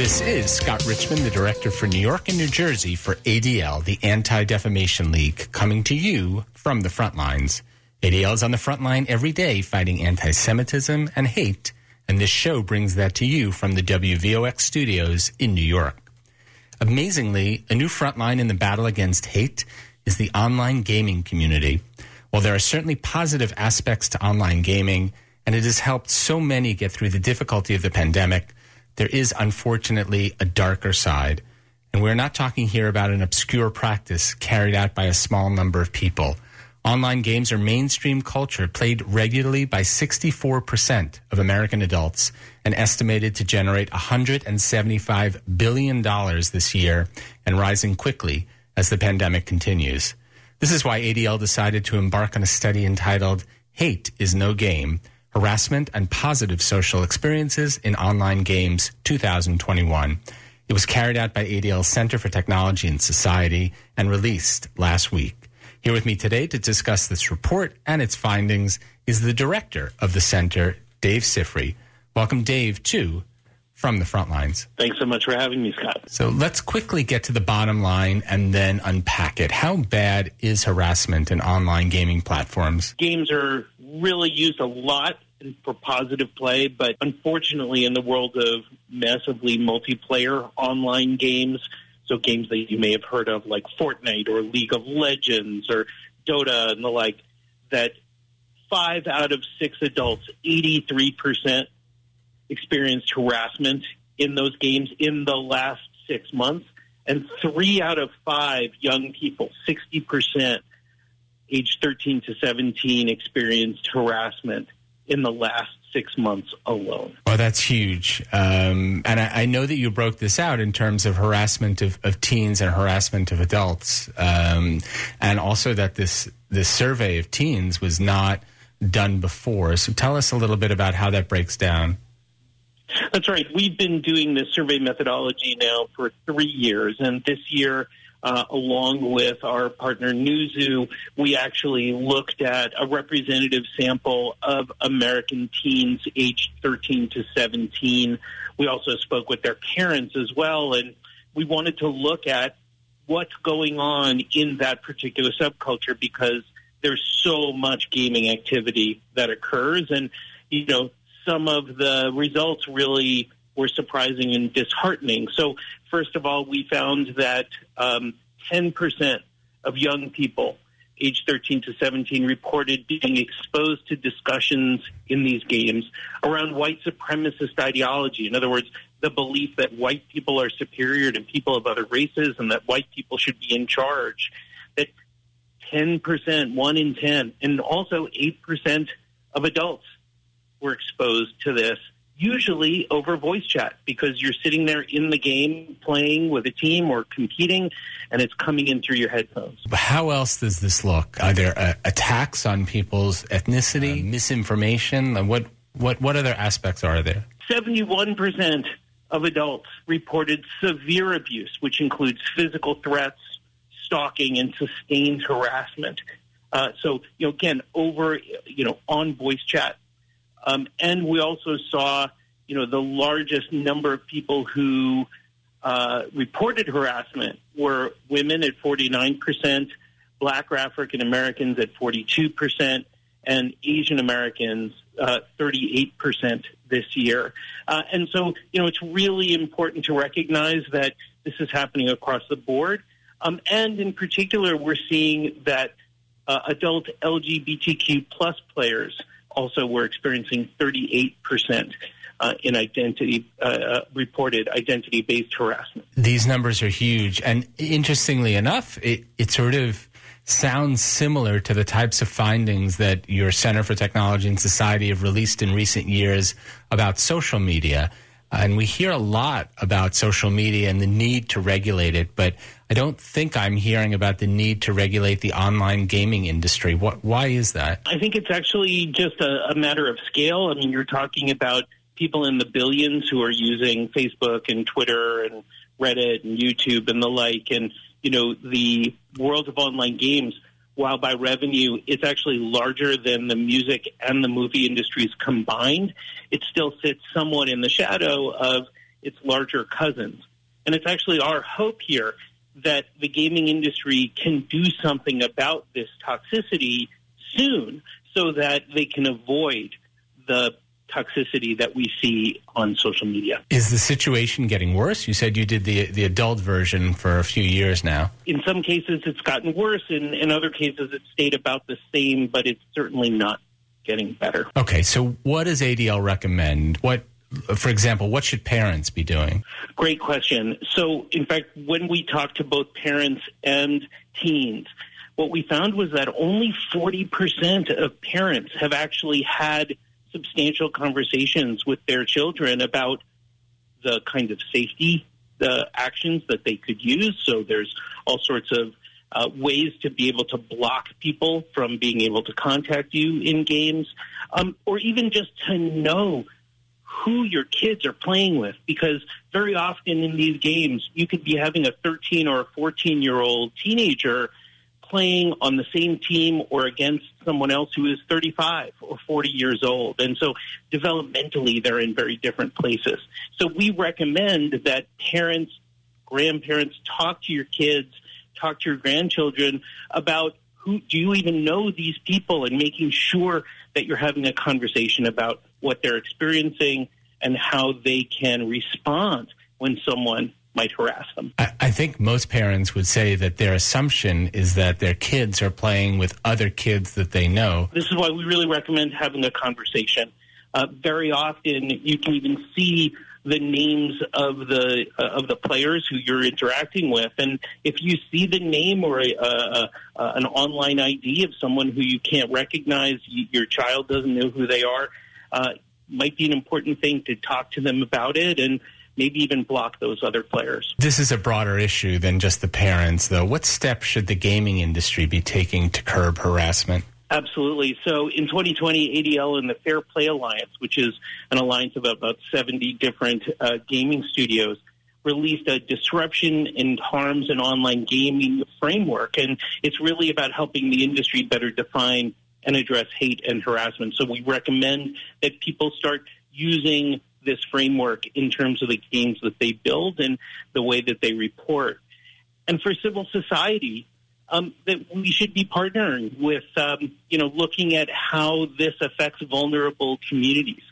This is Scott Richman, the director for New York and New Jersey for ADL, the Anti Defamation League, coming to you from the front lines. ADL is on the front line every day fighting anti Semitism and hate, and this show brings that to you from the WVOX studios in New York. Amazingly, a new front line in the battle against hate is the online gaming community. While there are certainly positive aspects to online gaming, and it has helped so many get through the difficulty of the pandemic, there is unfortunately a darker side. And we're not talking here about an obscure practice carried out by a small number of people. Online games are mainstream culture played regularly by 64% of American adults and estimated to generate $175 billion this year and rising quickly as the pandemic continues. This is why ADL decided to embark on a study entitled Hate is No Game Harassment and Positive Social Experiences in Online Games 2021. It was carried out by ADL Center for Technology and Society and released last week. Here with me today to discuss this report and its findings is the director of the center, Dave Sifry. Welcome, Dave, to From the Front Lines. Thanks so much for having me, Scott. So let's quickly get to the bottom line and then unpack it. How bad is harassment in online gaming platforms? Games are really used a lot for positive play, but unfortunately, in the world of massively multiplayer online games, so games that you may have heard of like Fortnite or League of Legends or Dota and the like, that five out of six adults, 83%, experienced harassment in those games in the last six months. And three out of five young people, 60%, age 13 to 17, experienced harassment in the last six months alone. Well, that's huge. Um, and I, I, know that you broke this out in terms of harassment of, of teens and harassment of adults, um, and also that this this survey of teens was not done before. So tell us a little bit about how that breaks down. That's right. We've been doing this survey methodology now for three years, and this year uh, along with our partner Newzoo, we actually looked at a representative sample of American teens aged 13 to 17. We also spoke with their parents as well, and we wanted to look at what's going on in that particular subculture because there's so much gaming activity that occurs, and you know some of the results really were surprising and disheartening. So, first of all, we found that um, 10% of young people aged 13 to 17 reported being exposed to discussions in these games around white supremacist ideology. In other words, the belief that white people are superior to people of other races and that white people should be in charge. That 10%, 1 in 10, and also 8% of adults were exposed to this usually over voice chat because you're sitting there in the game playing with a team or competing and it's coming in through your headphones. How else does this look? Are there uh, attacks on people's ethnicity, um, misinformation? What, what, what other aspects are there? 71% of adults reported severe abuse, which includes physical threats, stalking, and sustained harassment. Uh, so, you know, again, over, you know, on voice chat um, and we also saw, you know, the largest number of people who uh, reported harassment were women at 49%, black or African Americans at 42%, and Asian Americans uh, 38% this year. Uh, and so, you know, it's really important to recognize that this is happening across the board. Um, and in particular, we're seeing that uh, adult LGBTQ plus players also we're experiencing 38 percent uh, in identity uh, uh, reported identity based harassment. These numbers are huge, and interestingly enough, it, it sort of sounds similar to the types of findings that your Center for Technology and Society have released in recent years about social media. And we hear a lot about social media and the need to regulate it, but I don't think I'm hearing about the need to regulate the online gaming industry. What, why is that? I think it's actually just a, a matter of scale. I mean, you're talking about people in the billions who are using Facebook and Twitter and Reddit and YouTube and the like. And, you know, the world of online games, while by revenue it's actually larger than the music and the movie industries combined, it still sits somewhat in the shadow of its larger cousins. And it's actually our hope here that the gaming industry can do something about this toxicity soon so that they can avoid the toxicity that we see on social media. Is the situation getting worse? You said you did the the adult version for a few years now. In some cases, it's gotten worse. In, in other cases, it's stayed about the same, but it's certainly not getting better. Okay, so what does ADL recommend? What for example, what should parents be doing? Great question. So, in fact, when we talked to both parents and teens, what we found was that only 40% of parents have actually had substantial conversations with their children about the kind of safety, the actions that they could use. So there's all sorts of uh, ways to be able to block people from being able to contact you in games, um, or even just to know who your kids are playing with. Because very often in these games, you could be having a 13 or a 14 year old teenager playing on the same team or against someone else who is 35 or 40 years old. And so developmentally, they're in very different places. So we recommend that parents, grandparents talk to your kids, talk to your grandchildren about who do you even know these people and making sure that you're having a conversation about what they're experiencing and how they can respond when someone might harass them. I, I, think most parents would say that their assumption is that their kids are playing with other kids that they know. This is why we really recommend having a conversation. Uh, very often, you can even see the names of the uh, of the players who you're interacting with, and if you see the name or a, an online ID of someone who you can't recognize, your child doesn't know who they are, uh, might be an important thing to talk to them about it and maybe even block those other players. This is a broader issue than just the parents, though. What steps should the gaming industry be taking to curb harassment? Absolutely. So in 2020, ADL and the Fair Play Alliance, which is an alliance of about 70 different uh, gaming studios, released a disruption and harms in online gaming framework. And it's really about helping the industry better define and address hate and harassment. So we recommend that people start using this framework in terms of the games that they build and the way that they report. And for civil society, um, that we should be partnering with, um, you know, looking at how this affects vulnerable communities.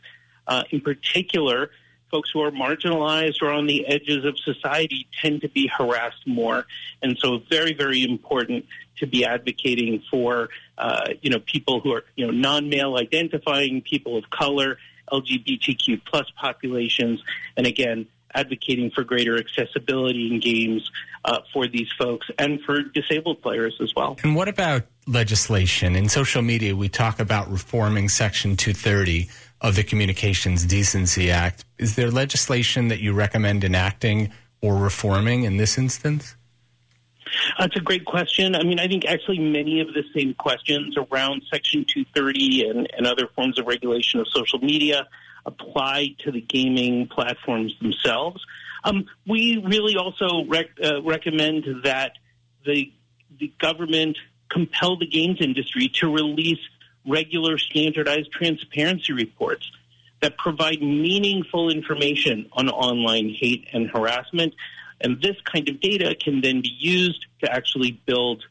Uh, in particular, folks who are marginalized or on the edges of society tend to be harassed more. And so very, very important to be advocating for, uh, you know, people who are, you know, non-male identifying, people of color, LGBTQ plus populations, and again, advocating for greater accessibility in games uh, for these folks and for disabled players as well. And what about legislation? In social media, we talk about reforming Section 230 of the Communications Decency Act. Is there legislation that you recommend enacting or reforming in this instance? That's a great question. I mean, I think actually many of the same questions around Section 230 and, and other forms of regulation of social media apply to the gaming platforms themselves. Um, we really also rec- uh, recommend that the, the government compel the games industry to release regular standardized transparency reports that provide meaningful information on online hate and harassment and this kind of data can then be used to actually build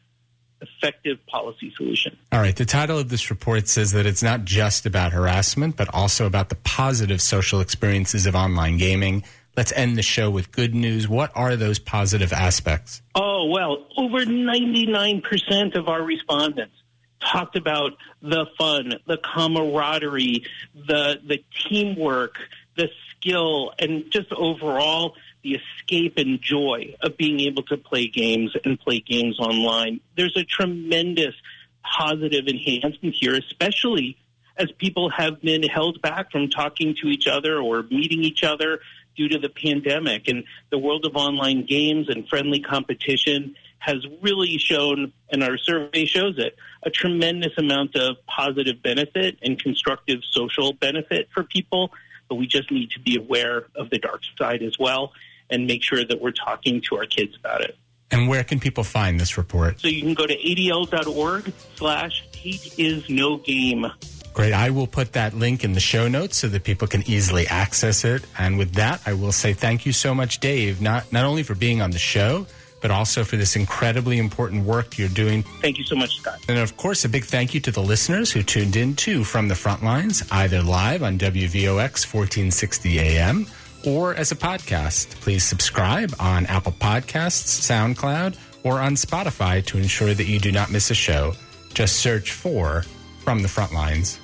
effective policy solutions. All right. The title of this report says that it's not just about harassment, but also about the positive social experiences of online gaming. Let's end the show with good news. What are those positive aspects? Oh, well, over 99% of our respondents talked about the fun, the camaraderie, the the teamwork, the skill, and just overall the escape and joy of being able to play games and play games online. There's a tremendous positive enhancement here, especially as people have been held back from talking to each other or meeting each other due to the pandemic. And the world of online games and friendly competition has really shown, and our survey shows it, a tremendous amount of positive benefit and constructive social benefit for people. But we just need to be aware of the dark side as well and make sure that we're talking to our kids about it. And where can people find this report? So you can go to adl.org slash hate is no game. Great. I will put that link in the show notes so that people can easily access it. And with that, I will say thank you so much, Dave, not, not only for being on the show, but also for this incredibly important work you're doing. Thank you so much, Scott. And of course, a big thank you to the listeners who tuned in too from the front lines, either live on WVOX 1460 AM or as a podcast. Please subscribe on Apple Podcasts, SoundCloud, or on Spotify to ensure that you do not miss a show. Just search for From the Front Lines.